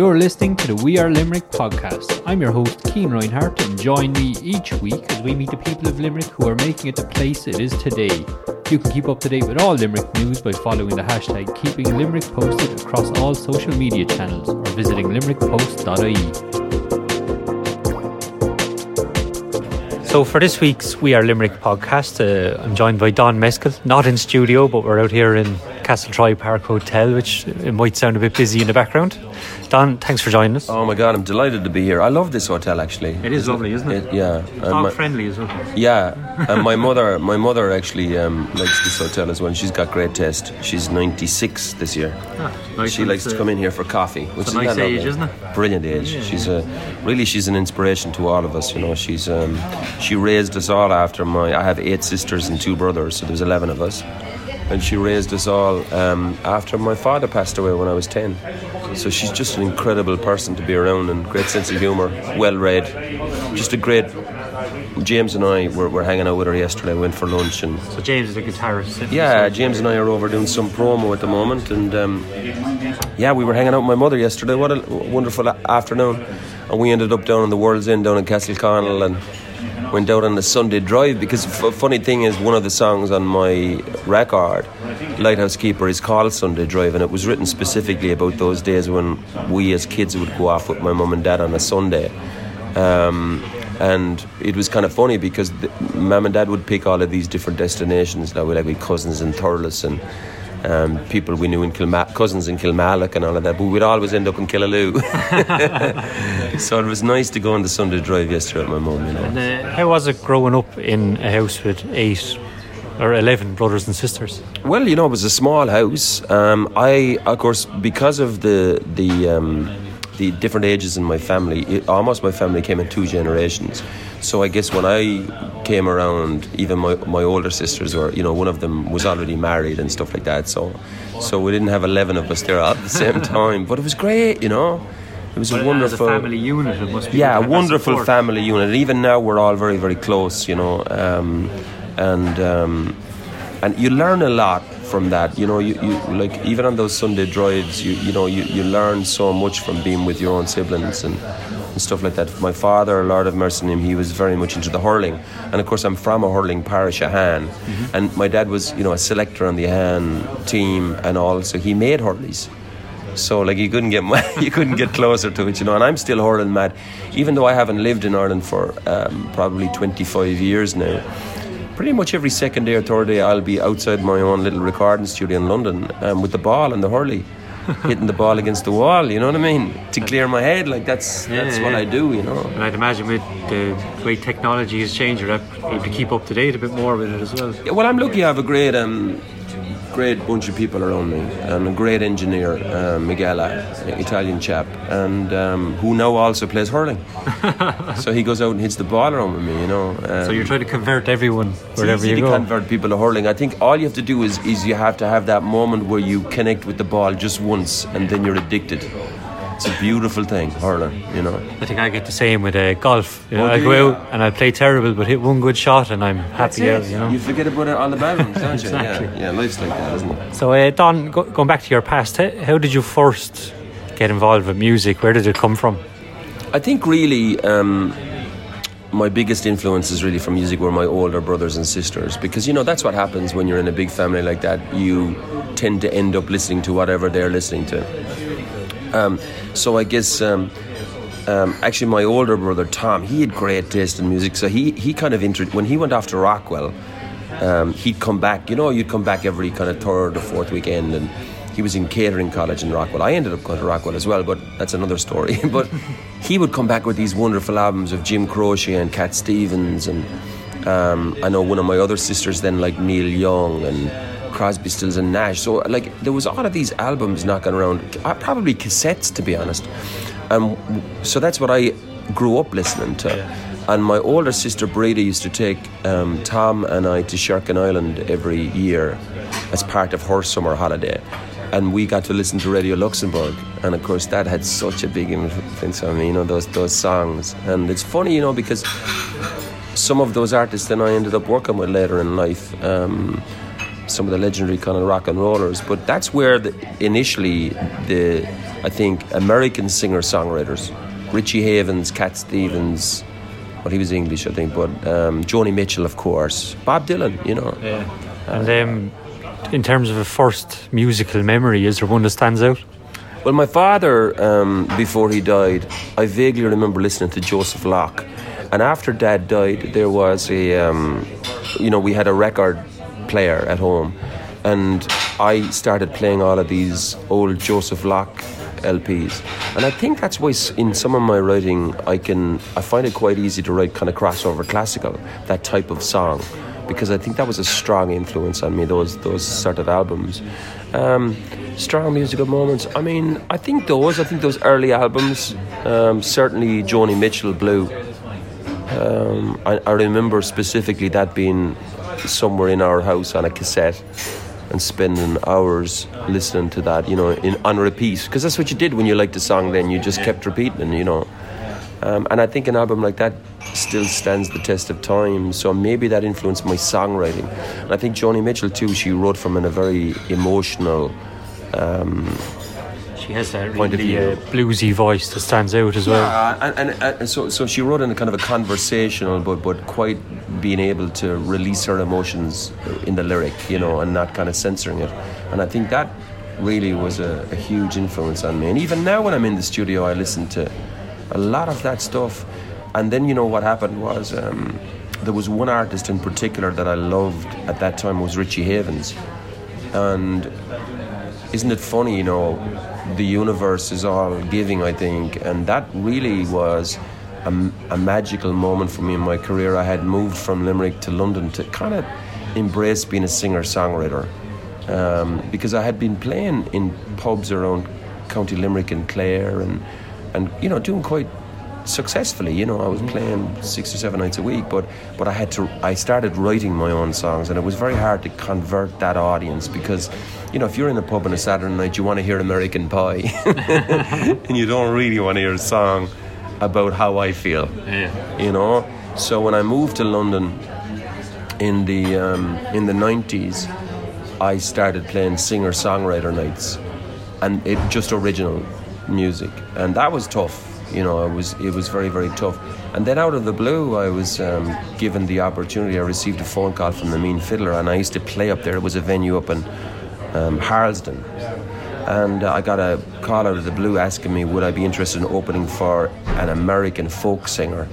You're listening to the We Are Limerick podcast. I'm your host, Keen Reinhardt, and join me each week as we meet the people of Limerick who are making it the place it is today. You can keep up to date with all Limerick news by following the hashtag Keeping Limerick Posted across all social media channels or visiting limerickpost.ie. So for this week's We Are Limerick podcast, uh, I'm joined by Don Mescall, not in studio, but we're out here in Castletroy Park Hotel, which it might sound a bit busy in the background. Don, thanks for joining us. Oh my God, I'm delighted to be here. I love this hotel actually. It is lovely, isn't it? It- yeah, and Dog my- friendly as well. yeah. And my mother, my mother actually um, likes this hotel as well. She's got great taste. She's 96 this year. Ah, nice she likes to come in here for coffee, which it's a is nice age, lovely? isn't it? Brilliant age. she's a really she's an inspiration to all of us. You know, she's um, she raised us all after my. I have eight sisters and two brothers, so there's 11 of us. And she raised us all um, after my father passed away when I was 10. So she's just an incredible person to be around and great sense of humour, well read. Just a great. James and I were, were hanging out with her yesterday, went for lunch and So James is a guitarist. yeah, James and I are over doing some promo at the moment, and um, yeah, we were hanging out with my mother yesterday. What a wonderful afternoon! And we ended up down in the World's End down in Castleconnell and went out on the Sunday drive because f- funny thing is one of the songs on my record, Lighthouse Keeper, is called Sunday Drive, and it was written specifically about those days when we as kids would go off with my mum and dad on a Sunday. Um, and it was kind of funny because mum and dad would pick all of these different destinations. Now we like we cousins in Thurles and um, people we knew in Kilma- cousins in Kilmallock and all of that, but we'd always end up in Killaloe. so it was nice to go on the Sunday drive yesterday with my mum. You know. And, uh, how was it growing up in a house with eight or 11 brothers and sisters? Well, you know, it was a small house. Um, I, of course, because of the the um, the different ages in my family, it, almost my family came in two generations. So I guess when I came around, even my, my older sisters were, you know, one of them was already married and stuff like that. So, so we didn't have eleven of us there at the same time. But it was great, you know. It was a wonderful a family unit, it must be. yeah, a to have that wonderful family unit. And even now, we're all very, very close, you know. Um, and um, and you learn a lot from that. You know, you, you like even on those Sunday drives, you you know, you, you learn so much from being with your own siblings and. And stuff like that. My father, Lord of mercy on him, he was very much into the hurling, and of course I'm from a hurling parish, Ahane, and my dad was, you know, a selector on the Han team and all, so he made hurleys. So like you couldn't get you couldn't get closer to it, you know. And I'm still hurling mad, even though I haven't lived in Ireland for um, probably 25 years now. Pretty much every second day or third day, I'll be outside my own little recording studio in London um, with the ball and the hurley, hitting the ball against the wall. You know what I mean? To clear my head, like that's that's Yeah, what. I do. You know. And I'd imagine with the way technology has changed, you're able to keep up to date a bit more with it as well. Yeah, well, I'm lucky. I have a great, um, great bunch of people around me, and a great engineer, uh, Miguel, Italian chap, and um, who now also plays hurling. so he goes out and hits the ball around with me, you know. Um, So you're trying to convert everyone wherever you to go. convert people to hurling. I think all you have to do is, is you have to have that moment where you connect with the ball just once, and then you're addicted. It's a beautiful thing, hurling. You know. I think I get the same with uh, golf. You know, Oh, I go you? out and I play terrible, but hit one good shot and I'm happy out. You know. You forget about it on the balance, don't you? Exactly. Yeah, yeah, life's like that, isn't it? So, uh, Don, go, going back to your past, how, how did you first get involved with music? Where did it come from? I think really um, my biggest influences really from music were my older brothers and sisters because you know that's what happens when you're in a big family like that. You tend to end up listening to whatever they're listening to. Um, so I guess um, um, actually my older brother Tom he had great taste in music, so he he kind of intro- when he went off to Rockwell. Um, he'd come back, you know, you'd come back every kind of third or fourth weekend, and he was in catering college in Rockwell. I ended up going to Rockwell as well, but that's another story. but he would come back with these wonderful albums of Jim Croce and Cat Stevens, and um, I know one of my other sisters then like Neil Young and Crosby, Stills and Nash. So like there was all of these albums knocking around, uh, probably cassettes to be honest. Um, so that's what I grew up listening to. And my older sister Breda used to take um, Tom and I to Sherkin Island every year as part of her summer holiday. And we got to listen to Radio Luxembourg. And of course, that had such a big influence on me, you know, those, those songs. And it's funny, you know, because some of those artists that I ended up working with later in life. Um, some of the legendary kind of rock and rollers. But that's where the, initially the I think American singer songwriters, Richie Havens, Cat Stevens, well he was English I think, but um, Joni Mitchell of course, Bob Dylan, you know. Yeah. And um, in terms of a first musical memory, is there one that stands out? Well, my father, um, before he died, I vaguely remember listening to Josef Locke. And after Dad died, there was a, um, you know, we had a record player at home, and I started playing all of these old Josef Locke LPs. And I think that's why in some of my writing, I can, I find it quite easy to write kind of crossover classical, that type of song, because I think that was a strong influence on me. Those those sort of albums. Um, strong musical moments. I mean, I think those. I think those early albums. Um, certainly, Joni Mitchell, Blue. Um, I, I, remember specifically that being somewhere in our house on a cassette and spending hours listening to that, you know, in on repeat. Because that's what you did when you liked a song. Then you just kept repeating, you know. Um, and I think an album like that still stands the test of time. So maybe that influenced my songwriting. And I think Joni Mitchell too. She wrote from in a very emotional. Um, she has that really uh, bluesy voice that stands out as well. Yeah, and, and, and, so so she wrote in a kind of a conversational, but but quite being able to release her emotions in the lyric, you know, and not kind of censoring it. And I think that really was a, a huge influence on me. And even now, when I'm in the studio, I listen to a lot of that stuff. And then you know what happened was. Um, there was one artist in particular that I loved at that time was Richie Havens, and isn't it funny, you know, the universe is all giving, I think, and that really was a, a magical moment for me in my career. I had moved from Limerick to London to kind of embrace being a singer songwriter um, because I had been playing in pubs around County Limerick and Clare and and you know doing quite successfully. You know, I was playing six or seven nights a week, but but I had to. I started writing my own songs, and it was very hard to convert that audience because, you know, if you're in a pub on a Saturday night, you want to hear American Pie, and you don't really want to hear a song about how I feel. Yeah. You know, so when I moved to London in the um, in the nineties, I started playing singer songwriter nights, and it just original music, and that was tough you know, it was it was very very tough. And then out of the blue, I was um, given the opportunity. I received a phone call from the Mean Fiddler, and I used to play up there. It was a venue up in um, Harlesden, and uh, I got a call out of the blue asking me would I be interested in opening for an American folk singer,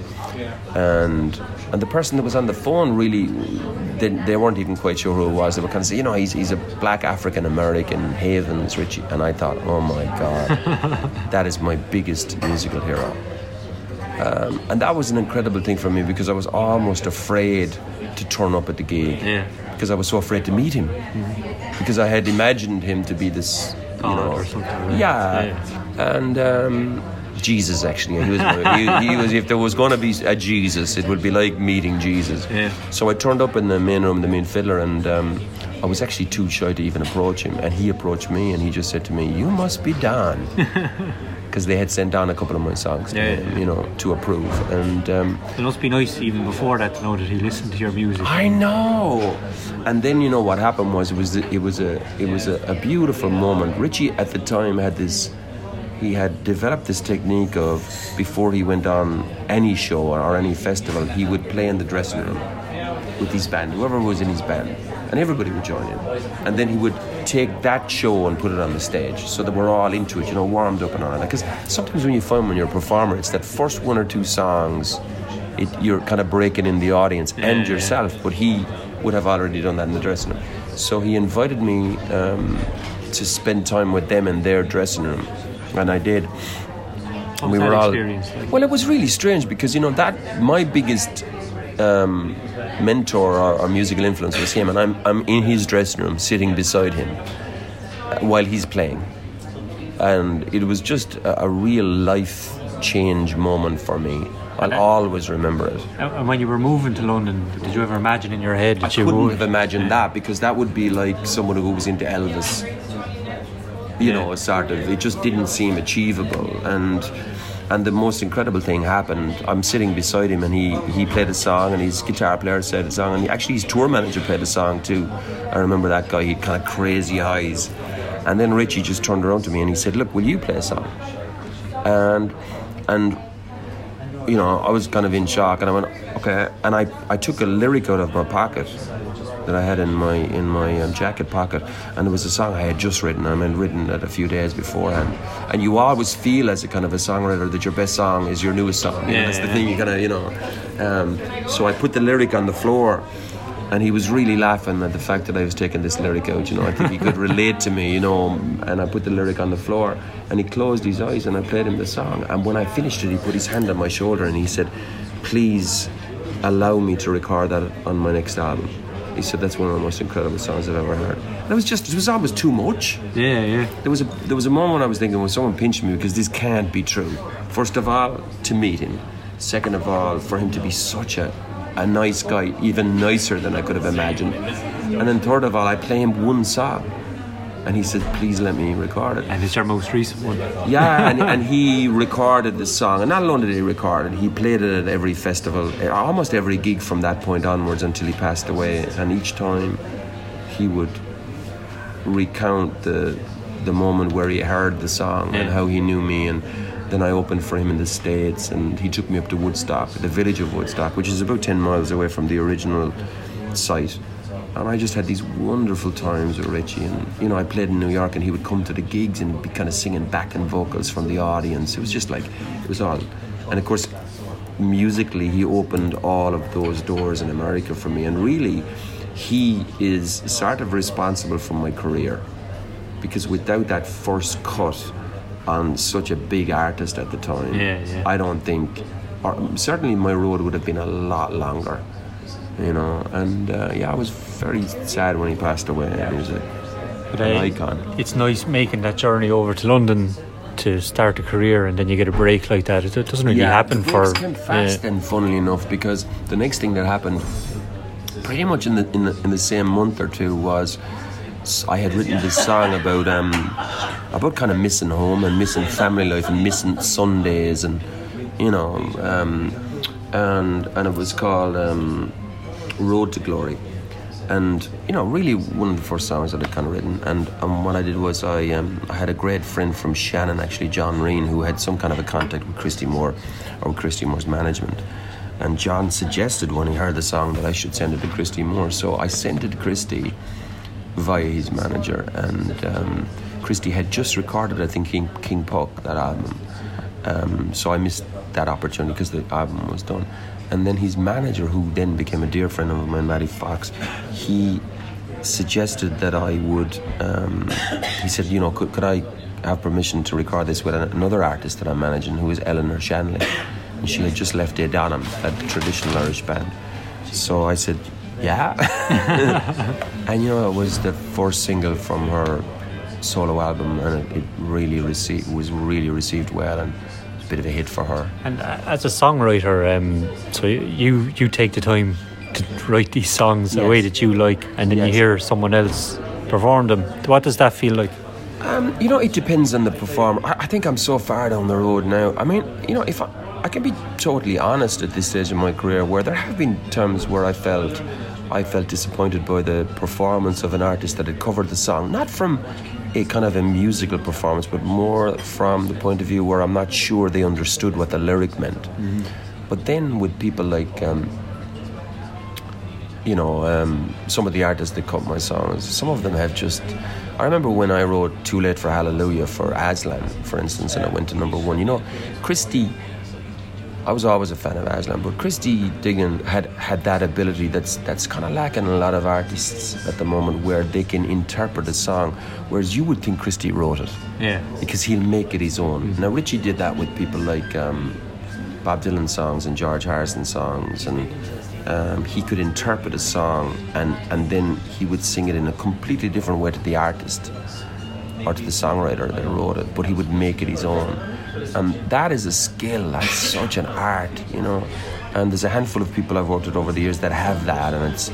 and and the person that was on the phone really they, they weren't even quite sure who it was. They were kind of saying, you know, he's, he's a black African American, Havens Richie. And I thought, oh my God, that is my biggest musical hero. Um, and that was an incredible thing for me because I was almost afraid to turn up at the gig. Yeah. Because I was so afraid to meet him. Mm-hmm. Because I had imagined him to be this, you know. Yeah. yeah. And. Um, Jesus actually. He was, he, he, was if there was going to be a Jesus, it would be like meeting Jesus. Yeah. So I turned up in the main room, the main fiddler, and um, I was actually too shy to even approach him. And he approached me, and he just said to me, "You must be Don," because they had sent down a couple of my songs, yeah, to, yeah. you know, to approve. And um, it must be nice even before that to know that he listened to your music. I know. And then you know what happened was it was it was a it was a, a beautiful moment. Richie at the time had this he had developed this technique of before he went on any show or any festival, he would play in the dressing room with his band, whoever was in his band, and everybody would join in. And then he would take that show and put it on the stage so that we're all into it, you know, warmed up and all that. Because sometimes when you find when you're a performer, it's that first one or two songs, it, you're kind of breaking in the audience and yourself, but he would have already done that in the dressing room. So he invited me um, to spend time with them in their dressing room and I did. And we were all like? well. It was really strange because you know that my biggest um, mentor or, or, musical influence was him, and I'm I'm in his dressing room, sitting beside him uh, while he's playing, and it was just a, a real life change moment for me. I'll uh, always remember it. Uh, and when you were moving to London, did you ever imagine in your head that I you couldn't have imagined that because that would be like someone who was into Elvis you know, sort of, it just didn't seem achievable. And and the most incredible thing happened. I'm sitting beside him, and he he played a song, and his guitar player said a song, and he, actually his tour manager played a song too. I remember that guy. He had kind of crazy eyes, and then Richie just turned around to me and he said, "Look, will you play a song?" And and you know, I was kind of in shock, and I went, "Okay," and I I took a lyric out of my pocket that I had in my in my um, jacket pocket, and it was a song I had just written. I mean, written it a few days beforehand. And you always feel as a kind of a songwriter that your best song is your newest song. You know, Yeah, that's the yeah. thing. You kind of you know. Um, so I put the lyric on the floor. And he was really laughing at the fact that I was taking this lyric out. You know, I think he could relate to me. You know, and I put the lyric on the floor, and he closed his eyes, and I played him the song. And when I finished it, he put his hand on my shoulder, and he said, "Please, allow me to record that on my next album." He said that's one of the most incredible songs I've ever heard. And it was just, it was almost too much. Yeah, yeah. There was a there was a moment I was thinking, well, someone pinched me because this can't be true. First of all, to meet him. Second of all, for him to be such a a nice guy, even nicer than I could have imagined. And then third of all, I play him one song, and he said, "Please let me record it." And it's your most recent one. Yeah, and, and he recorded the song, and not alone did he record it, he played it at every festival, eh, almost every gig from that point onwards until he passed away. And each time, he would recount the the moment where he heard the song and how he knew me, and then I opened for him in the states, and he took me up to Woodstock, the village of Woodstock, which is about ten miles away from the original site. And I just had these wonderful times with Richie. And, you know, I played in New York and he would come to the gigs and be kind of singing backing vocals from the audience. It was just like, it was all. And of course, musically, he opened all of those doors in America for me. And really, he is sort of responsible for my career. Because without that first cut on such a big artist at the time, Yeah, yeah. I don't think, or certainly my road would have been a lot longer you know. And uh, yeah, I was very sad when he passed away. He was a, But, an uh, icon. It's nice making that journey over to London to start a career and then you get a break like that. It it doesn't really happen the for. came fast. And funnily enough, because the next thing that happened, pretty much in the in the in the same month or two, was I had written this song about um about kind of missing home and missing family life and missing Sundays and you know um, and and it was called um, Road to Glory. And you know, really one of the first songs that I'd kind of written. And um, what I did was I um, I had a great friend from Shannon, actually John Reen, who had some kind of a contact with Christy Moore, or Christy Moore's management. And John suggested when he heard the song that I should send it to Christy Moore. So I sent it to Christy via his manager, and um, Christy had just recorded, I think, King, King Puck that album. Um, so I missed that opportunity because the album was done. And then his manager, who then became a dear friend of mine, Matty Fox, he suggested that I would. Um, he said, you know, could, could I have permission to record this with an- another artist that I'm managing, who is Eleanor Shanley, and she had just left De Dannan, a traditional Irish band. So I said, yeah. and you know, it was the first single from her solo album, and it, it really received was really received well, and bit of a hit for her. And uh, as a songwriter, um, so you you take the time to write these songs the way that you like, and then you hear someone else perform them. What does that feel like? Um, you know, it depends on the performer. I, I think I'm so far down the road now. I mean, you know, if I, I can be totally honest at this stage in my career, where there have been times where I felt, I felt disappointed by the performance of an artist that had covered the song, not from a kind of a musical performance, but more from the point of view where I'm not sure they understood what the lyric meant. But then with people like. Um, you know, um, some of the artists that cut my songs, some of them have just. I remember when I wrote Too Late for Hallelujah for Aslan, for instance, and it went to number one. You know, Christy, I was always a fan of Aslan, but Christy Dignam had, had that ability that's, that's kind of lacking in a lot of artists at the moment where they can interpret a song, whereas you would think Christy wrote it Yeah. because he'll make it his own. Now Richie did that with people like um, Bob Dylan songs and George Harrison songs, and um, he could interpret a song and and then he would sing it in a completely different way to the artist or to the songwriter that wrote it, but he would make it his own. And that is a skill. That's such an art, you know. And there's a handful of people I've worked with over the years that have that, and it's.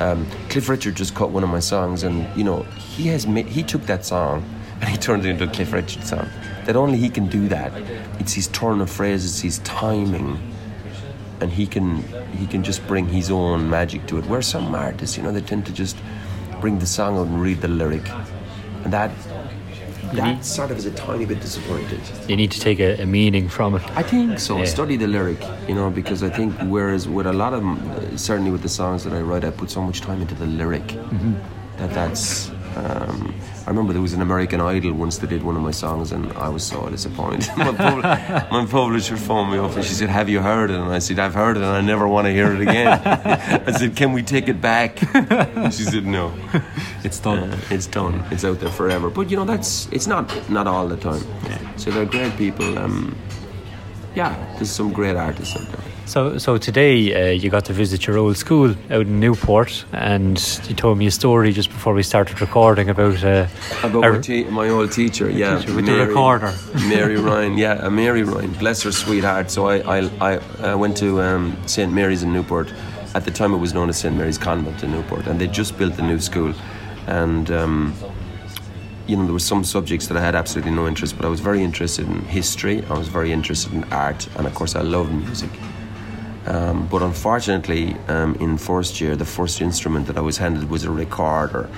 Um, Cliff Richard just cut one of my songs, and you know he has ma- he took that song and he turned it into a Cliff Richard song. That only he can do that. It's his turn of phrases, his timing, and he can he can just bring his own magic to it. Where some artists, you know, they tend to just bring the song out and read the lyric, and that that sort of is a tiny bit disappointed. You need to take a, a meaning from it. I think so. Yeah. Study the lyric, you know, because I think whereas with a lot of certainly with the songs that I write, I put so much time into the lyric that that's. Um, I remember there was an American Idol once that did one of my songs, and I was so disappointed. my, pub- my publisher phoned me up and she said, "Have you heard it?" And I said, "I've heard it, and I never want to hear it again." I said, "Can we take it back?" And she said, "No." It's done. Uh, it's done. It's out there forever. But you know, that's it's not not all the time. So they're great people. Um, yeah, there's some great artists out there. So, so today uh, you got to visit your old school out in Newport, and you told me a story just before we started recording about uh, About our- my, te- my old teacher, yeah, teacher with the recorder. Mary Ryan, yeah, uh, Mary Ryan, bless her sweetheart. So I I, I uh, went to um, St Mary's in Newport. At the time, it was known as St Mary's Convent in Newport, and they just built the new school, and. Um, you know, there were some subjects that I had absolutely no interest, but I was very interested in history. I was very interested in art, and of course, I love music. Um, but unfortunately, um, in first year, the first instrument that I was handed was a recorder.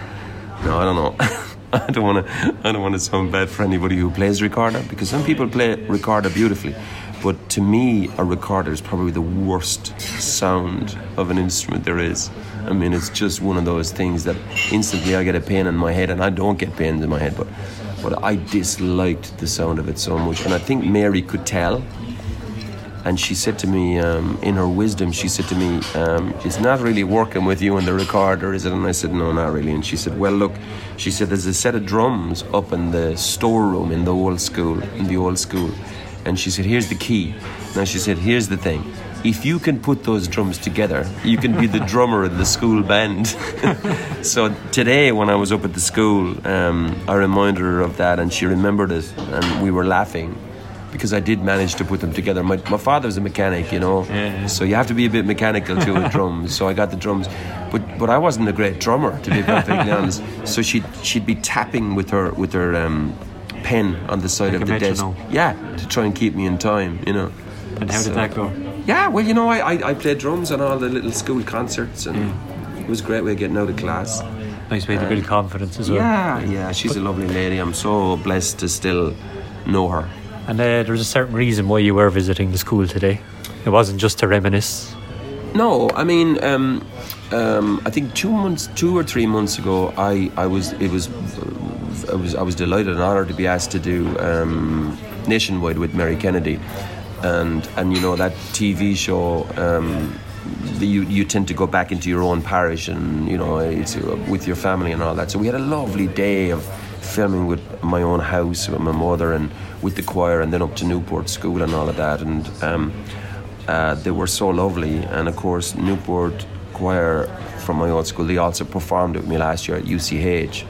Now I don't know. I don't want to. I don't want to sound bad for anybody who plays recorder because some people play recorder beautifully, but to me, a recorder is probably the worst sound of an instrument there is. I mean, it's just one of those things that instantly I get a pain in my head, and I don't get pains in my head, but but I disliked the sound of it so much, and I think Mary could tell and she said to me, um, in her wisdom, she said to me, um, "It's not really working with you in the recorder, is it?" And I said, "No, not really." And she said, "Well, look," she said, "There's a set of drums up in the storeroom in the old school, in the old school," and she said, "Here's the key." Now she said, "Here's the thing." If you can put those drums together, you can be the drummer in the school band. so today, when I was up at the school, um, I reminded her of that, and she remembered it, and we were laughing because I did manage to put them together. My, my father was a mechanic, you know, Yeah, yeah. so you have to be a bit mechanical too with drums. So I got the drums, but but I wasn't a great drummer to be perfectly honest. So she'd she'd be tapping with her with her um, pen on the side Like of the desk, yeah, to try and keep me in time, you know. And how So- did that go? Yeah, well, you know, I, I, I played drums on all the little school concerts, and Mm. it was a great way of getting out of class. Nice way to build confidence as well. Yeah, yeah, she's a lovely lady. I'm so blessed to still know her. And uh, there's a certain reason why you were visiting the school today. It wasn't just to reminisce. No, I mean, um, um, I think two months, two or three months ago, I, I was, it was, I was, I was delighted and honoured to be asked to do um, Nationwide with Mary Kennedy, and and you know that TV show. Um, you, you tend to go back into your own parish and you know it's uh, with your family and all that. So we had a lovely day of filming with my own house with my mother and with the choir and then up to Newport School and all of that and. Um, uh, they were so lovely. And of course, Newport Choir from my old school, they also performed with me last year at UCH.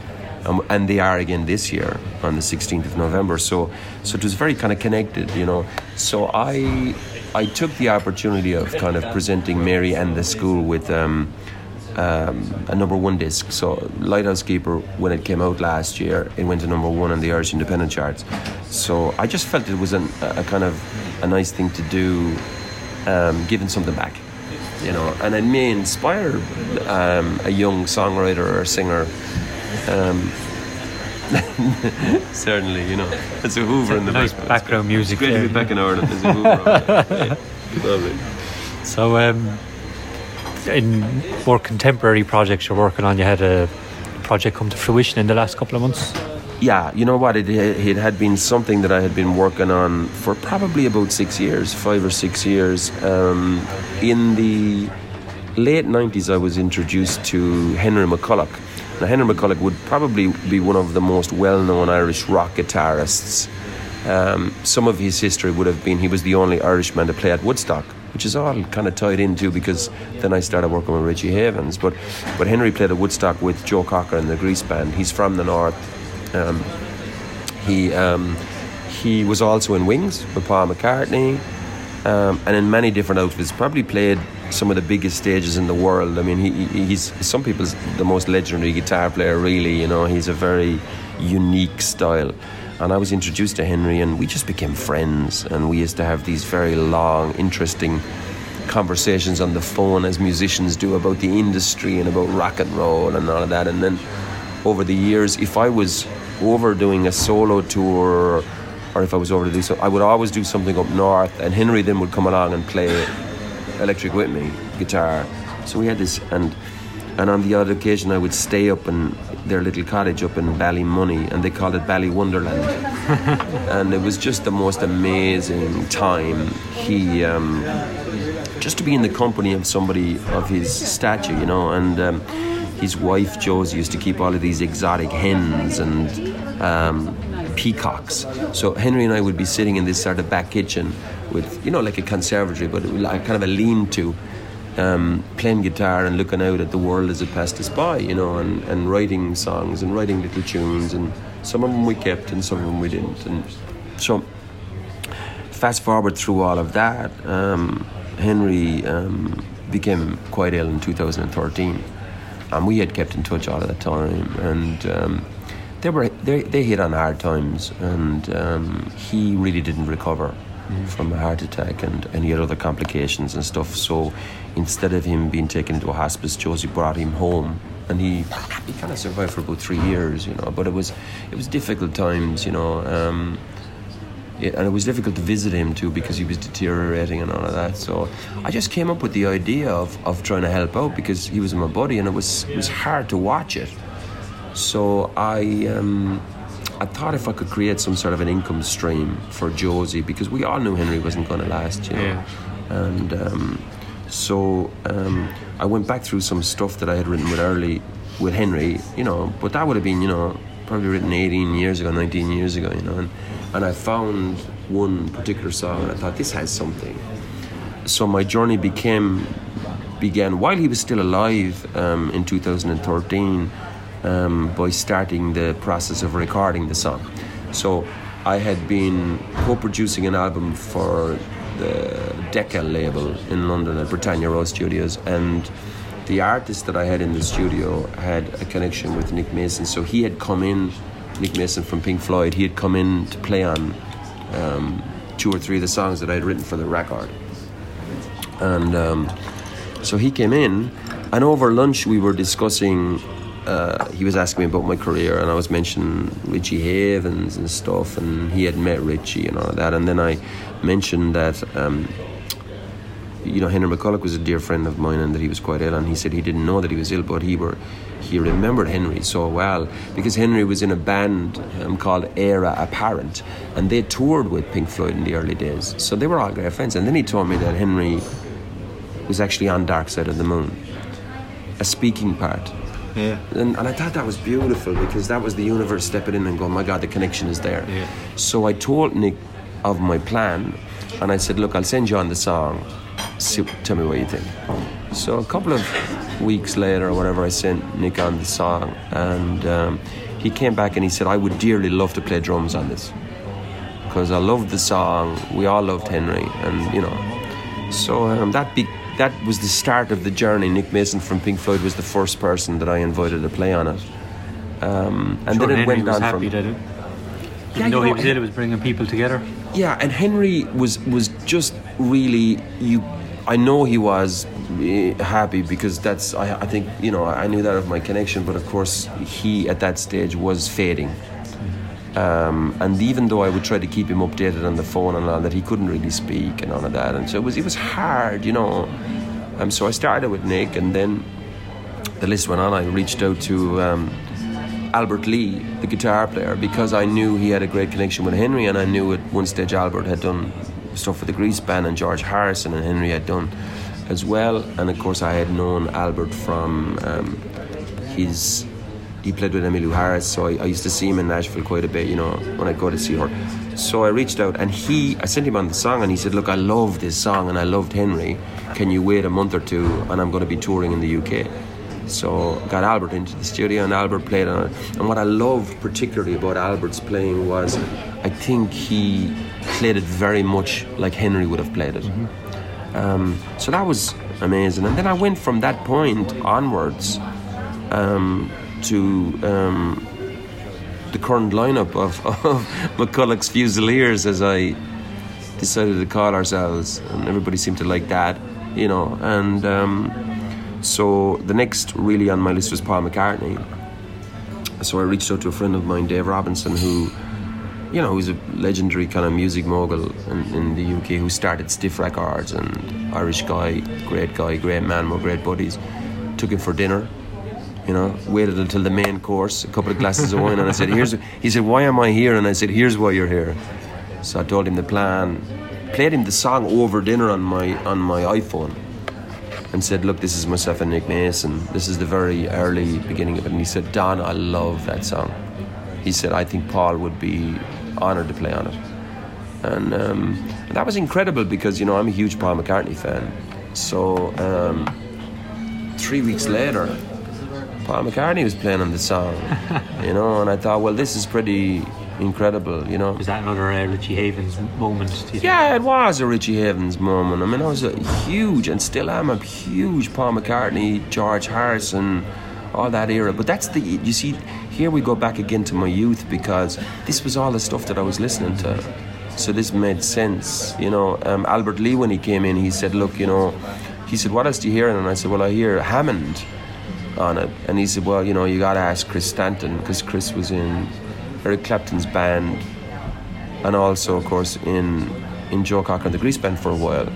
Um, and they are again this year on the 16th of November. So, so it was very kind of connected, you know. So I, I took the opportunity of kind of presenting Mary and the school with um, um, a number one disc. So Lighthouse Keeper, when it came out last year, it went to number one on the Irish Independent charts. So I just felt it was an, a kind of a nice thing to do, um, giving something back, you know, and it may inspire um, a young songwriter or singer. Um, certainly, you know, it's a Hoover in the Nice background. background music Great to be back in Ireland. There's a Hoover. over there. Yeah, Lovely. So, um, in more contemporary projects you're working on, you had a project come to fruition in the last couple of months. Yeah, you know what? It, it had been something that I had been working on for probably about six years, five or six years. Um, in the late 90s, I was introduced to Henry McCullough. Now, Henry McCullough would probably be one of the most well known Irish rock guitarists. Um, some of his history would have been he was the only Irishman to play at Woodstock, which is all kind of tied into because then I started working with Richie Havens. But, but Henry played at Woodstock with Joe Cocker and the Grease Band. He's from the north. Um, he um, he was also in Wings with Paul McCartney, um, and in many different outfits. Probably played some of the biggest stages in the world. I mean, he, he's some people's the most legendary guitar player. Really, you know, he's a very unique style. And I was introduced to Henry, and we just became friends. And we used to have these very long, interesting conversations on the phone, as musicians do, about the industry and about rock and roll and all of that. And then over the years, if I was over doing a solo tour or if I was over to do so, I would always do something up north, and Henry then would come along and play electric with me, guitar. So we had this, and and on the odd occasion I would stay up in their little cottage up in Ballymoney, and they called it Bally Wonderland, and it was just the most amazing time. He. Um, just to be in the company of somebody of his stature, you know, and um, his wife Josie used to keep all of these exotic hens and um, peacocks. So Henry and I would be sitting in this sort of back kitchen with, you know, like a conservatory, but like kind of a lean-to, um, playing guitar and looking out at the world as it passed us by, you know, and, and writing songs and writing little tunes, and some of them we kept and some of them we didn't. And so, fast forward through all of that, um, Henry um, became quite ill in 2013, and we had kept in touch all of the time, and um, they were they, they hit on hard times, and um, he really didn't recover mm-hmm. from a heart attack, and, and he had other complications and stuff. So instead of him being taken into a hospice, Josie brought him home, and he he kind of survived for about three years, you know. But it was it was difficult times, you know. Um, it, and it was difficult to visit him too because he was deteriorating and all of that. So I just came up with the idea of, of trying to help out because he was my buddy, and it was it was hard to watch it so I, um, I thought if I could create some sort of an income stream for Josie, because we all knew Henry wasn't going to last, you know. Yeah. And um, so um, I went back through some stuff that I had written with early with Henry, you know, but that would have been, you know, probably written 18 years ago, 19 years ago, you know. And, and I found one particular song and I thought, this has something. So my journey became began while he was still alive um, in 2013 um, by starting the process of recording the song. So I had been co-producing an album for the Decca label in London at Britannia Row Studios, and the artist that I had in the studio had a connection with Nick Mason. So he had come in, Nick Mason from Pink Floyd. He had come in to play on um, two or three of the songs that I had written for the record, and um, so he came in, and over lunch we were discussing uh, he was asking me about my career, and I was mentioning Richie Havens and stuff, and he had met Richie and all of that. And then I mentioned that, um, you know, Henry McCullough was a dear friend of mine, and that he was quite ill. And he said he didn't know that he was ill, but he were he remembered Henry so well because Henry was in a band um, called Eire Apparent, and they toured with Pink Floyd in the early days. So they were all great friends. And then he told me that Henry was actually on Dark Side of the Moon, a speaking part yeah. And, and I thought that was beautiful because that was the universe stepping in and going, my God, the connection is there. Yeah. So I told Nick of my plan and I said, look, I'll send you on the song. See, tell me what you think. So a couple of weeks later or whatever, I sent Nick on the song and um, he came back and he said, I would dearly love to play drums on this because I loved the song. We all loved Henry and, you know. So um, that be- that was the start of the journey. Nick Mason from Pink Floyd was the first person that I invited to play on it. Um, and sure, then it Henry went was on happy from. that it, Yeah, even you though he know, was ill, it was bringing people together. Yeah, and Henry was was just really you. I know he was eh, happy because that's I, I think you know I knew that of my connection, but of course he at that stage was fading. Um, and even though I would try to keep him updated on the phone and all that, he couldn't really speak and all of that, and so it was it was hard, you know. Um, so I started with Nick, and then the list went on. I reached out to um, Albert Lee, the guitar player, because I knew he had a great connection with Henry, and I knew at one stage Albert had done stuff with the Grease Band, and George Harrison and Henry had done as well. And of course, I had known Albert from um, his. He played with Emmylou Harris, so I, I used to see him in Nashville quite a bit, you know, when I go to see her. So I reached out, and he, I sent him on the song, and he said, "Look, I love this song, and I loved Henry. Can you wait a month or two, and I'm going to be touring in the UK." So got Albert into the studio, and Albert played on it. And what I loved particularly about Albert's playing was, I think he played it very much like Henry would have played it. Um, so that was amazing. And then I went from that point onwards um, to um, the current lineup of, of McCullough's Fusiliers as I decided to call ourselves, and everybody seemed to like that, you know. And um, so the next really on my list was Paul McCartney. So I reached out to a friend of mine, Dave Robinson, who, you know, who's a legendary kind of music mogul in, in the UK who started Stiff Records and Irish guy, great guy, great man, we're great buddies. Took him for dinner you know, waited until the main course, a couple of glasses of wine, and I said, "Here's." He said, "Why am I here?" And I said, "Here's why you're here." So I told him the plan, played him the song over dinner on my on my iPhone, and said, "Look, this is myself and Nick Mason. This is the very early beginning of it." And he said, "Don, I love that song." He said, "I think Paul would be honoured to play on it," and, um, that was incredible because you know I'm a huge Paul McCartney fan. So um, three weeks later Paul McCartney was playing on the song, you know, and I thought, well, this is pretty incredible, you know. Was that another uh, Richie Havens moment? Yeah, it was a Richie Havens moment. I mean, I was a huge, and still am a huge Paul McCartney, George Harrison, all that era. But that's the, you see, here we go back again to my youth because this was all the stuff that I was listening to. So this made sense, you know. Um, Albert Lee, when he came in, he said, look, you know, he said, what else do you hear? And I said, well, I hear Hammond on it. And he said, well, you know, you got to ask Chris Stainton because Chris was in Eric Clapton's band and also, of course, in in Joe Cocker and the Grease Band for a while,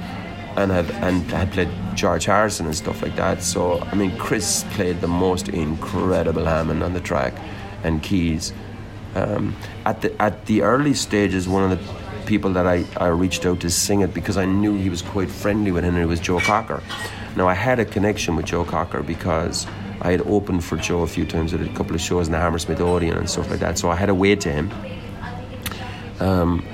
and had and had played George Harrison and stuff like that. So I mean, Chris played the most incredible Hammond on the track, and keys. Um, at the at the early stages, one of the people that I, I reached out to sing it because I knew he was quite friendly with. It was Joe Cocker. Now I had a connection with Joe Cocker because I had opened for Joe a few times at a couple of shows in the Hammersmith Odeon and stuff like that. So I had a way to him. Um,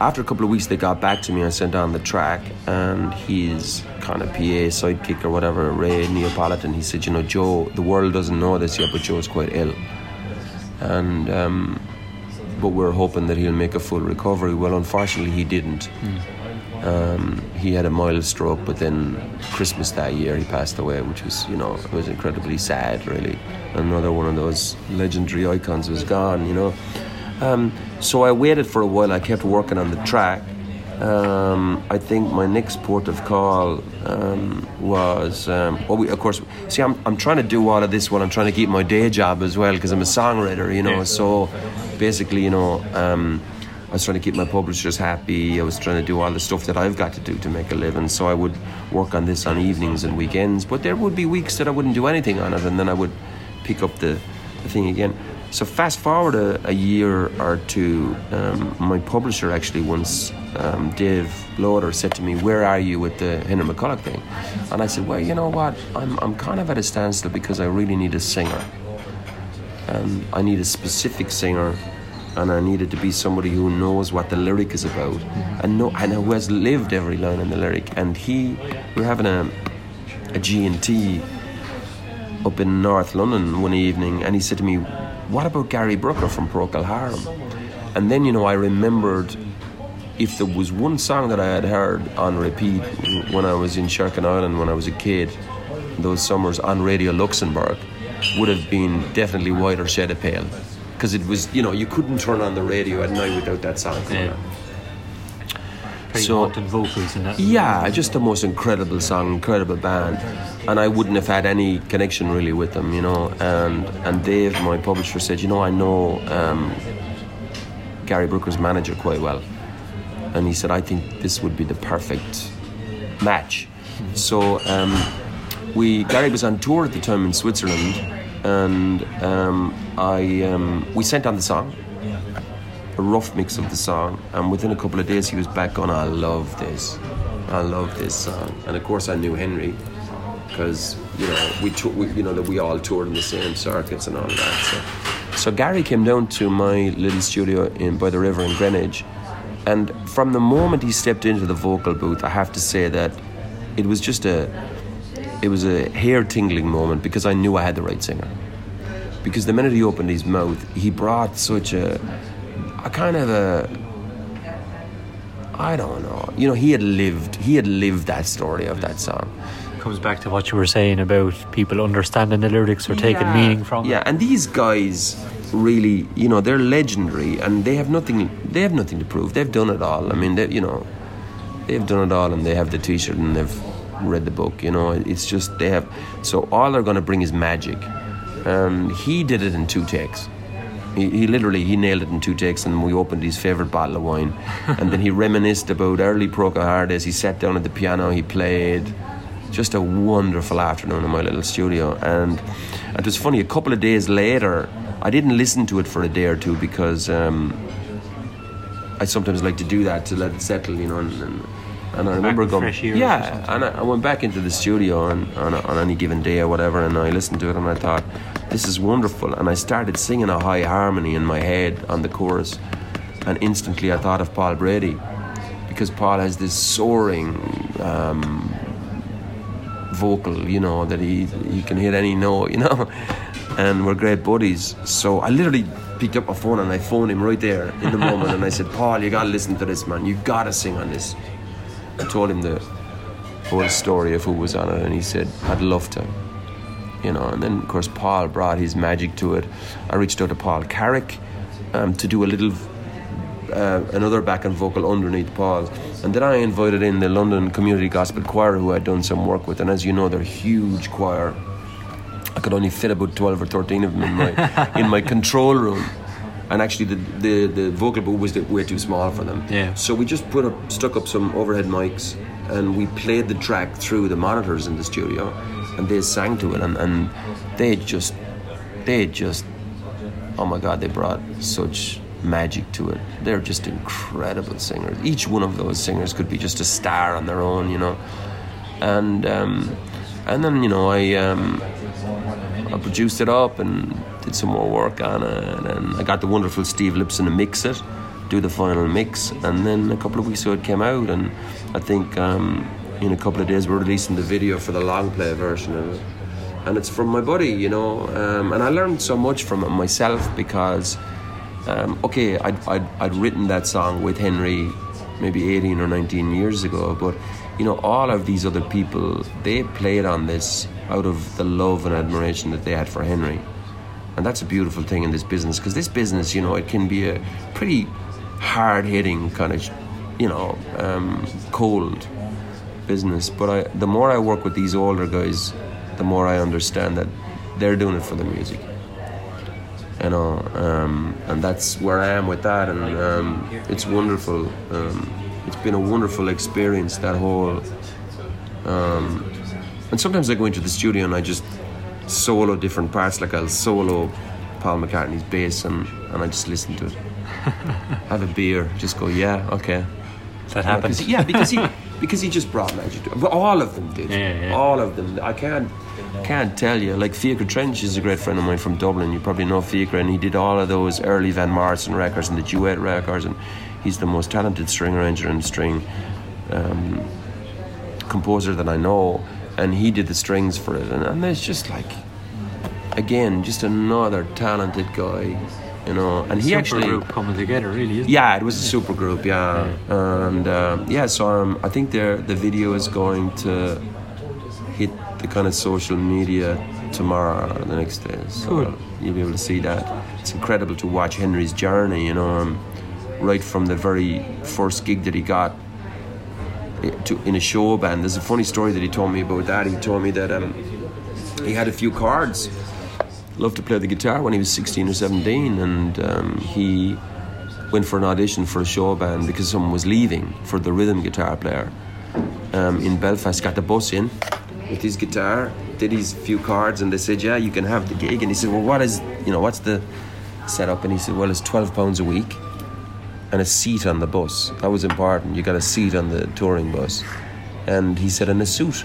after a couple of weeks, they got back to me. I sent on the track, and his kind of PA sidekick or whatever, Ray Neapolitan, he said, "You know, Joe, the world doesn't know this yet, but Joe's quite ill, and um, but we're hoping that he'll make a full recovery." Well, unfortunately, he didn't. Mm. Um, he had a mild stroke, but then Christmas that year he passed away, which was, you know, it was incredibly sad, really. Another one of those legendary icons was gone, you know. Um, so I waited for a while. I kept working on the track. Um, I think my next port of call um, was, um, well, we, of course, see, I'm, I'm trying to do all of this while I'm trying to keep my day job as well because I'm a songwriter, you know. So basically, you know, um, was trying to keep my publishers happy. I was trying to do all the stuff that I've got to do to make a living. So I would work on this on evenings and weekends. But there would be weeks that I wouldn't do anything on it, and then I would pick up the, the thing again. So fast forward a, a year or two, um, my publisher actually once, um, Dave Lauder, said to me, "Where are you with the Henry McCullough thing?" And I said, "Well, you know what? I'm I'm kind of at a standstill because I really need a singer, and I need a specific singer and I needed to be somebody who knows what the lyric is about and know and who has lived every line in the lyric. And he, we are having a a G and T up in North London one evening, and he said to me, "What about Gary Brooker from Procol Harum?" And then you know I remembered if there was one song that I had heard on repeat when I was in Sherkin Island when I was a kid, those summers on Radio Luxembourg, would have been definitely Whiter Shade of Pale because it was you know you couldn't turn on the radio at night without that song coming yeah. Very so, vocals in that. Yeah, just the most incredible song, incredible band, and I wouldn't have had any connection really with them, you know. And and Dave, my publisher, said, you know, I know um, Gary Brooker's manager quite well, and he said, I think this would be the perfect match. Mm-hmm. So um, we Gary was on tour at the time in Switzerland and um, I um, we sent on the song, a rough mix of the song, and within a couple of days he was back on. I love this, I love this song, and of course I knew Henry because you know we, we, you know that we all toured in the same circuits and all of that. So, so Gary came down to my little studio in by the river in Greenwich, and from the moment he stepped into the vocal booth, I have to say that it was just a it was a hair tingling moment because I knew I had the right singer. Because the minute he opened his mouth, he brought such a, a kind of a, I don't know, you know, he had lived, he had lived that story of that song. comes back to what you were saying about people understanding the lyrics or taking Yeah. meaning from Yeah, it. and these guys really, you know, they're legendary, and they have nothing. They have nothing to prove. They've done it all. I mean, they, you know, they've done it all, and they have the T-shirt, and they've read the book. You know, it's just they have. So all they're going to bring is magic, and he did it in two takes. He, he literally he nailed it in two takes, and we opened his favorite bottle of wine, and then he reminisced about early Procol Harum days. He sat down at the piano, he played. Just a wonderful afternoon in my little studio, and it was funny. A couple of days later, I didn't listen to it for a day or two because um, I sometimes like to do that to let it settle, you know. And, and, and I remember going, yeah, and I, I went back into the studio on, on, on any given day or whatever, and I listened to it, and I thought, this is wonderful. And I started singing a high harmony in my head on the chorus, and instantly I thought of Paul Brady, because Paul has this soaring um, vocal, you know, that he he can hit any note, you know, and we're great buddies. So I literally picked up my phone and I phoned him right there in the moment, and I said, Paul, you gotta listen to this, man. You gotta sing on this. I told him the whole story of who was on it, and he said, I'd love to. You know, and then of course Paul brought his magic to it. I reached out to Paul Carrack um, to do a little uh, another back and vocal underneath Paul. And then I invited in the London Community Gospel Choir, who I'd done some work with. And as you know, they're a huge choir. I could only fit about 12 or 13 of them in my, in my control room. And actually, the, the, the vocal booth was way too small for them. Yeah. So we just put up, stuck up some overhead mics and we played the track through the monitors in the studio. And they sang to it. And, and they just, they just oh my god they brought such magic to it they're just incredible singers each one of those singers could be just a star on their own you know and um, and then you know I um, I produced it up and did some more work on it and I got the wonderful Steve Lipson to mix it do the final mix and then a couple of weeks ago it came out and I think um, in a couple of days we're releasing the video for the long play version of it and it's from my buddy, you know. Um, and I learned so much from it myself because, um, okay, I'd, I'd, I'd written that song with Henry maybe 18 or 19 years ago, but you know, all of these other people, they played on this out of the love and admiration that they had for Henry. And that's a beautiful thing in this business because this business, you know, it can be a pretty hard hitting kind of, you know, um, cold business. But I, the more I work with these older guys, the more I understand that they're doing it for the music. You know, um, and that's where I am with that, and um, it's wonderful. Um, it's been a wonderful experience that whole. Um, and sometimes I go into the studio and I just solo different parts, like I'll solo Paul McCartney's bass, and, and I just listen to it. Have a beer, just go, yeah, okay. That happens. Yeah, because he because he just brought magic to. But all of them did. Yeah, yeah. All of them. I can't can't tell you. Like Fiachra Trench is a great friend of mine from Dublin. You probably know Fiachra, and he did all of those early Van Morrison records and the duet records, and he's the most talented string arranger and string um, composer that I know. And he did the strings for it, and, and it's just like, again, just another talented guy, you know. And he Super actually group coming together, really, isn't yeah, it was a super group. Yeah, and um, yeah, so um, I think the the video is going to hit the kind of social media tomorrow or the next day. So Cool. you'll be able to see that. It's incredible to watch Henry's journey. You know, um, right from the very first gig that he got to, in a show band. There's a funny story that he told me about that. He told me that um, he had a few cards. Loved to play the guitar when he was 16 or 17, and um, he went for an audition for a show band because someone was leaving for the rhythm guitar player um, in Belfast. Got the bus in with his guitar, did his few cards, and they said, "Yeah, you can have the gig." And he said, "Well, what is you know what's the setup?" And he said, "Well, it's 12 pounds a week." And a seat on the bus. That was important. You got a seat on the touring bus. And he said, and a suit.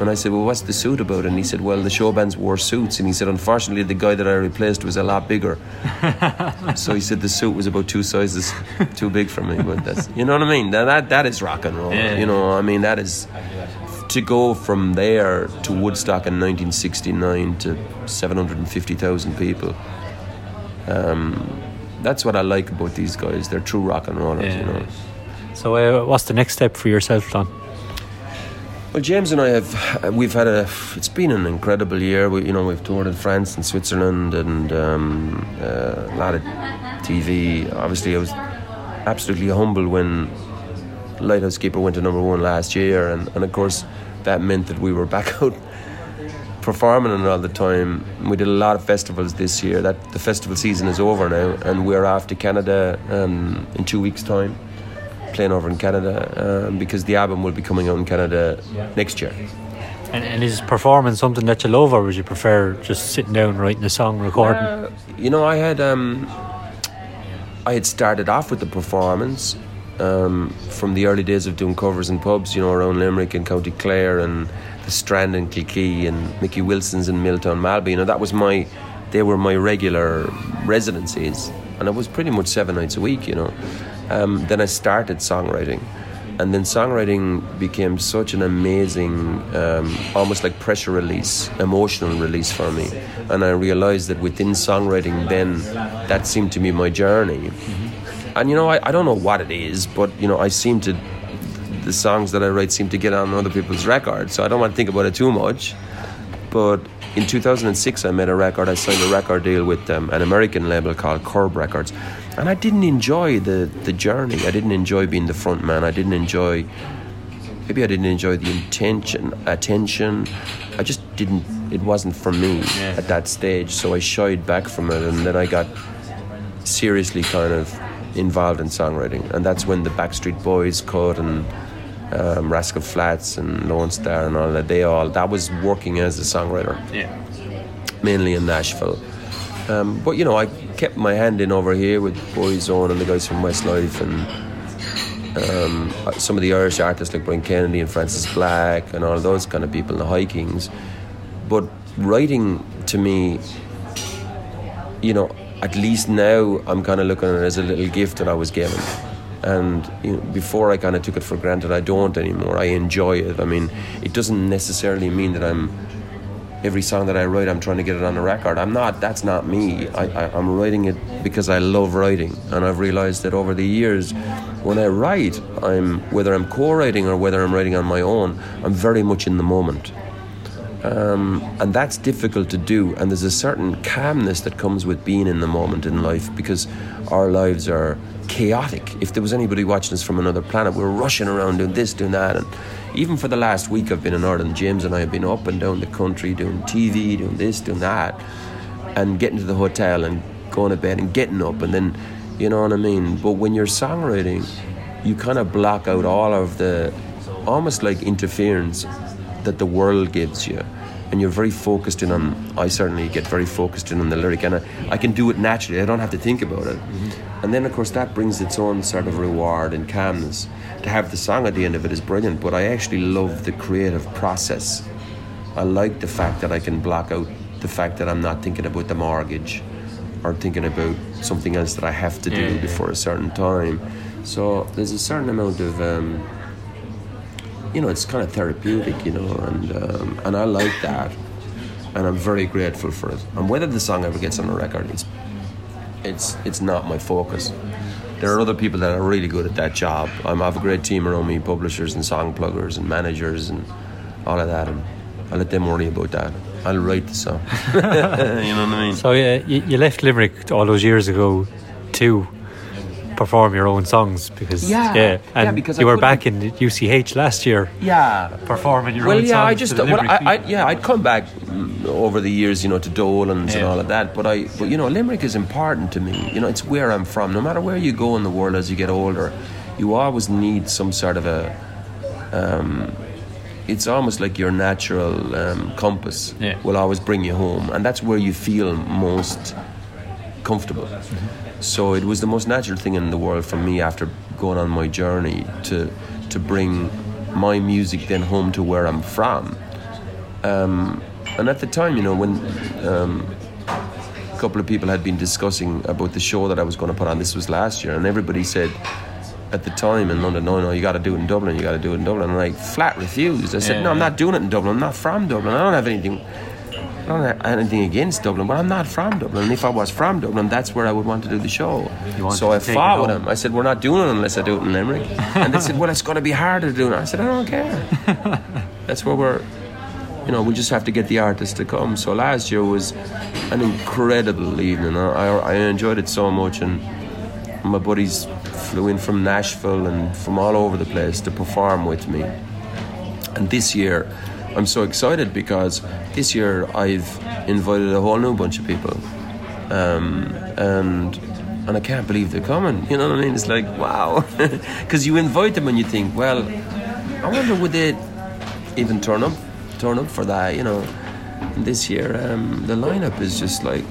And I said, well, what's the suit about? And he said, well, the show bands wore suits. And he said, unfortunately, the guy that I replaced was a lot bigger. so he said the suit was about two sizes too big for me. But that's, you know what I mean? That, that, that is rock and roll. Yeah. You know, I mean, that is to go from there to Woodstock in 1969 to 750,000 people. Um, that's what I like about these guys. They're true rock and rollers, you know. So, uh, what's the next step for yourself, Don? Well, James and I have we've had a it's been an incredible year. We, you know we've toured in France and Switzerland and um, uh, a lot of TV. Obviously, I was absolutely humble when Lighthouse Keeper went to number one last year, and, and of course that meant that we were back out performing it all the time. We did a lot of festivals this year. That the festival season is over now, and we're off to Canada um, in two weeks' time playing over in Canada um, because the album will be coming out in Canada next year. And, and, is performing something that you love, or would you prefer just sitting down, writing a song, recording? Uh, you know, I had um, I had started off with the performance um, from the early days of doing covers in pubs, you know, around Limerick and County Clare and the Strand and Kilkee and Mickey Wilson's in Miltown Malbay. You know, that was my, they were my regular residencies, and it was pretty much seven nights a week. You know, um, then I started songwriting. And then songwriting became such an amazing, um, almost like pressure release, emotional release for me. And I realized that within songwriting, then that seemed to be my journey. Mm-hmm. And you know, I, I don't know what it is, but you know, I seem to, the songs that I write seem to get on other people's records. So I don't want to think about it too much. But in 2006, I made a record. I signed a record deal with um, an American label called Curb Records and I didn't enjoy the the journey. I didn't enjoy being the front man. I didn't enjoy. Maybe I didn't enjoy the intention, attention. I just didn't. It wasn't for me yeah. at that stage. So I shied back from it, and then I got seriously kind of involved in songwriting, and that's when the Backstreet Boys cut and um, Rascal Flatts and Lonestar and all that. They all that was working as a songwriter. Yeah. Mainly in Nashville. Um, but you know, I kept my hand in over here with Boyzone and the guys from Westlife and um, some of the Irish artists like Brian Kennedy and Frances Black and all those kind of people, in the High Kings. But writing to me, you know, at least now I'm kind of looking at it as a little gift that I was given. And you know, before I kind of took it for granted, I don't anymore. I enjoy it. I mean, it doesn't necessarily mean that I'm every song that I write, I'm trying to get it on a record. I'm not. That's not me. I, am writing it because I love writing, and I've realized that over the years, when I write, I'm whether I'm co-writing or whether I'm writing on my own, I'm very much in the moment. Um, and that's difficult to do. And there's a certain calmness that comes with being in the moment in life because our lives are chaotic. If there was anybody watching us from another planet, we're rushing around doing this, doing that, and even for the last week I've been in Ireland, James and I have been up and down the country doing TV, doing this, doing that, and getting to the hotel and going to bed and getting up and then, you know what I mean? But when you're songwriting, you kind of block out all of the almost like interference that the world gives you. And you're very focused in on I certainly get very focused in on the lyric and I, I can do it naturally. I don't have to think about it. Mm-hmm. and then of course that brings its own sort of reward and calmness to have the song at the end of it is brilliant but I actually love the creative process. I like the fact that I can block out the fact that I'm not thinking about the mortgage or thinking about something else that I have to do yeah, before a certain time. So there's a certain amount of um, you know, it's kind of therapeutic, you know, and um, and I like that, and I'm very grateful for it. And whether the song ever gets on a record, it's it's it's not my focus. There are other people that are really good at that job. I have a great team around me, publishers and song pluggers and managers and all of that, and I let them worry about that. I'll write the song. you know what I mean? So yeah, you, you left Limerick all those years ago, too perform your own songs because yeah, yeah, and yeah, because you I were back in UCH last year. Yeah, performing your well, own yeah, songs. I just well, I, I, yeah, I'd come back over the years, you know, to Dolan's yeah. and all of that. But I, but you know, Limerick is important to me. You know, it's where I'm from. No matter where you go in the world as you get older, you always need some sort of a. Um, it's almost like your natural um, compass yeah. will always bring you home, and that's where you feel most comfortable. Mm-hmm. So it was the most natural thing in the world for me after going on my journey to to bring my music then home to where I'm from. Um, and at the time, you know, when um, a couple of people had been discussing about the show that I was going to put on, this was last year, and everybody said at the time in London, no, no, you got to do it in Dublin, you got to do it in Dublin. And I flat refused. I said, yeah. no, I'm not doing it in Dublin. I'm not from Dublin. I don't have anything I don't have anything against Dublin, but I'm not from Dublin. And if I was from Dublin, that's where I would want to do the show. So I fought with him. I said, We're not doing it unless I do it in Limerick. and they said, Well, it's going to be harder to do it. I said, I don't care. that's where we're. You know, we just have to get the artists to come. So last year was an incredible evening. I, I, I enjoyed it so much, and my buddies flew in from Nashville and from all over the place to perform with me. And this year, I'm so excited because this year I've invited a whole new bunch of people, um, and and I can't believe they're coming. You know what I mean? It's like wow, because you invite them and you think, well, I wonder would they even turn up, turn up for that? You know, this year um, the lineup is just like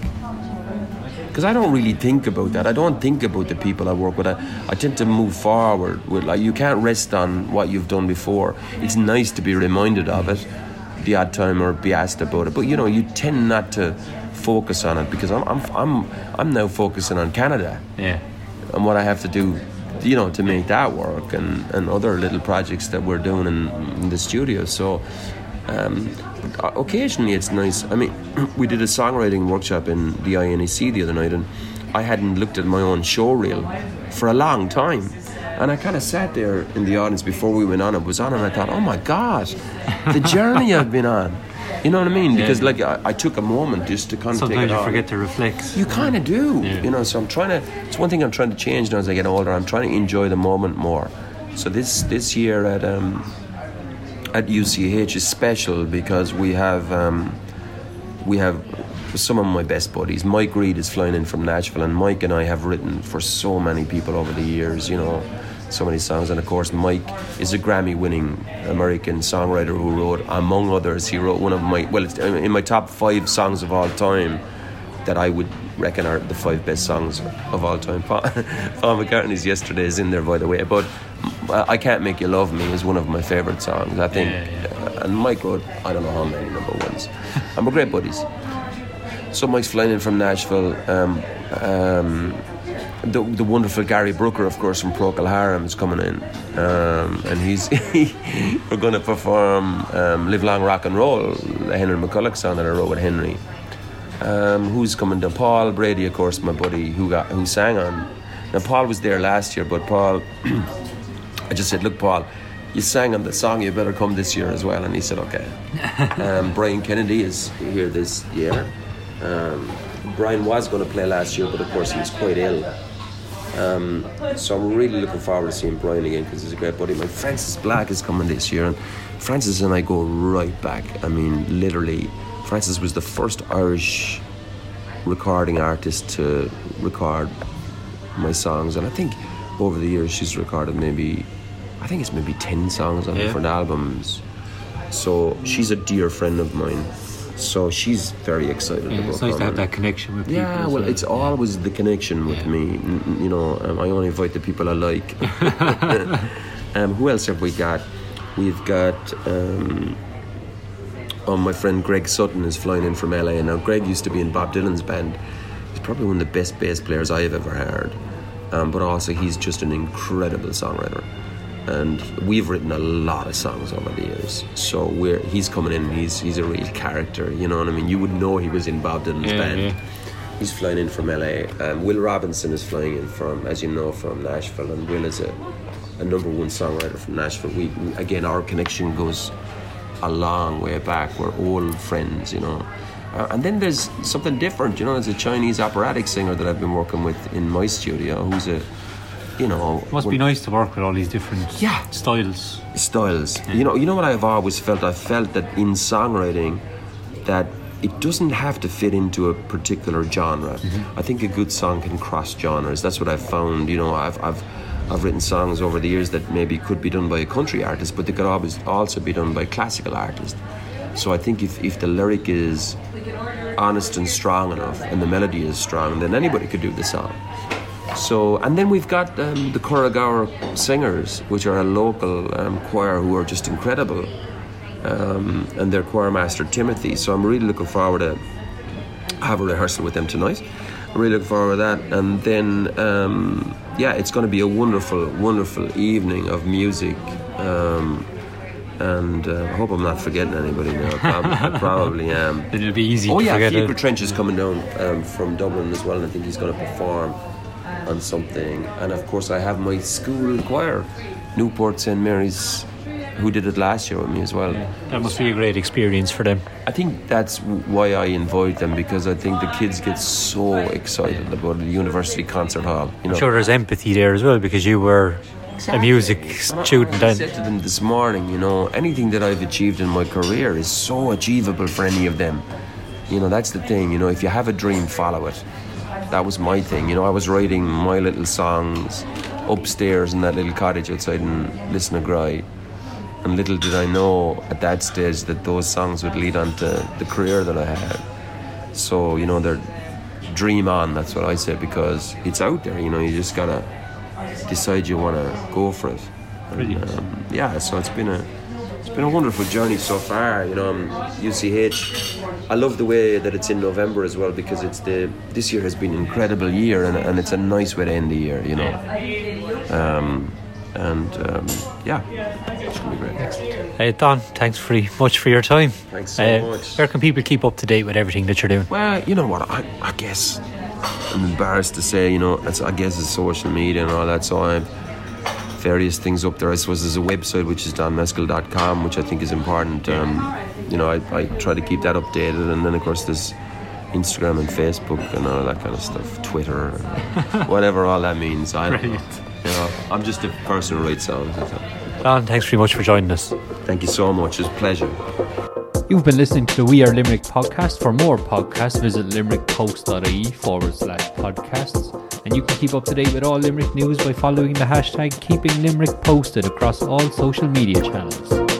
because I don't really think about that. I don't think about the people I work with. I, I tend to move forward with like you can't rest on what you've done before. It's nice to be reminded of it the odd time or be asked about it, but you know you tend not to focus on it because I'm I'm I'm, I'm now focusing on Canada. Yeah. And what I have to do, you know, to make that work and, and other little projects that we're doing in, in the studio. So um, occasionally it's nice. I mean, we did a songwriting workshop in the INEC the other night, and I hadn't looked at my own show reel for a long time. And I kind of sat there in the audience before we went on. It was on, and I thought, "Oh my God, the journey I've been on." You know what I mean? Because Yeah. like I, I took a moment just to kind of take Sometimes it you on. forget to reflect. You kind of do, Yeah. you know. So I'm trying to. It's one thing I'm trying to change now as I get older. I'm trying to enjoy the moment more. So this this year at um, at UCH is special because we have um, we have some of my best buddies. Mike Reid is flying in from Nashville, and Mike and I have written for so many people over the years. You know, so many songs, and of course, Mike is a Grammy-winning American songwriter who wrote, among others, he wrote one of my well, in my top five songs of all time that I would reckon are the five best songs of all time. Paul, Paul McCartney's "Yesterday" is in there, by the way, but "I Can't Make You Love Me" is one of my favorite songs. I think, Yeah, Uh, and Mike wrote I don't know how many number ones, and we're great buddies. So Mike's flying in from Nashville. Um, um, the, the wonderful Gary Brooker, of course, from Procol Harum is coming in, um, and he's we're going to perform um, "Live Long Rock and Roll," the Henry McCullough song that I wrote with Henry. Um, who's coming down? Paul Brady, of course, my buddy, who got who sang on. Now Paul was there last year, but Paul, I just said, look, Paul, you sang on the song. You better come this year as well. And he said, okay. um, Brian Kennedy is here this year. Um, Brian was going to play last year, but of course he was quite ill. Um, so I'm really looking forward to seeing Brian again because he's a great buddy. My Frances Black is coming this year, and Frances and I go right back. I mean, literally, Frances was the first Irish recording artist to record my songs, and I think over the years she's recorded maybe, I think it's maybe ten songs on Yeah. different albums. So she's a dear friend of mine. So she's very excited Yeah, about it's nice to have that connection with people. Yeah, well, it's always the connection with me. You know, um, I only invite the people I like. um, who else have we got? We've got. Um, oh, my friend Greg Sutton is flying in from LA. Now, Greg used to be in Bob Dylan's band. He's probably one of the best bass players I've ever heard. Um, but also, he's just an incredible songwriter. And we've written a lot of songs over the years. So we're he's coming in. He's he's a real character. You know what I mean? You would know he was involved in Bob Dylan's Yeah, band. yeah. He's flying in from LA. Um, Will Robinson is flying in from, as you know, from Nashville, and Will is a, a number one songwriter from Nashville. We, we again, our connection goes a long way back. We're old friends, you know. Uh, and then there's something different, you know. There's a Chinese operatic singer that I've been working with in my studio, who's a, you know, Must be nice to work with all these different Yeah. styles. styles. You know, you know what I've always felt. I've felt that in songwriting, that it doesn't have to fit into a particular genre. I think a good song can cross genres. That's what I've found. You know, I've I've I've written songs over the years that maybe could be done by a country artist, but they could always also be done by a classical artist. So I think if, if the lyric is honest and strong enough and the melody is strong, then anybody could do the song. So, and then we've got um, the Kuragawa Singers, which are a local um, choir who are just incredible, um, and their choir master Timothy. So I'm really looking forward to have a rehearsal with them tonight. I'm really looking forward to that, and then um, yeah, it's going to be a wonderful, wonderful evening of music. Um, and uh, I hope I'm not forgetting anybody now. I probably, I probably am. It'll be easy Oh to yeah, it. Trench is coming down um, from Dublin as well, and I think he's going to perform on something. And of course, I have my school choir, Newport St Mary's who did it last year with me as well. That must be a great experience for them. I think that's why I invite them because I think the kids get so excited about the university concert hall. You know, I'm sure there's empathy there as well because you were a music student I then. said to them this morning, you know, anything that I've achieved in my career is so achievable for any of them. You know, that's the thing. You know, if you have a dream, follow it. That was my thing. You know, I was writing my little songs upstairs in that little cottage outside in Lisnagry. And little did I know at that stage that those songs would lead on to the career that I had. So, you know, they're dream on, that's what I say, because it's out there, you know, you just gotta decide you wanna go for it. And, um, yeah, so it's been a it's been a wonderful journey so far, you know, um, UCH. I love the way that it's in November as well because it's the this year has been an incredible year and, and it's a nice way to end the year, you know. Um, and um, yeah, it's gonna be great. Uh, Don, thanks very much for your time. Thanks so Uh, much. Where can people keep up to date with everything that you're doing? Well, you know what? I, I guess I'm embarrassed to say, you know, I guess it's social media and all that. So I have various things up there. I suppose there's a website which is donmescall.com, which I think is important. Um, you know, I, I try to keep that updated, and then of course there's Instagram and Facebook and all that kind of stuff, Twitter, whatever all that means. I don't know. You know, I'm just a person who writes songs. Don, thanks very much for joining us. Thank you so much. It's a pleasure. You've been listening to the We Are Limerick podcast. For more podcasts, visit limerickpost.ie forward slash podcasts. And you can keep up to date with all Limerick news by following the hashtag Keeping Limerick Posted across all social media channels.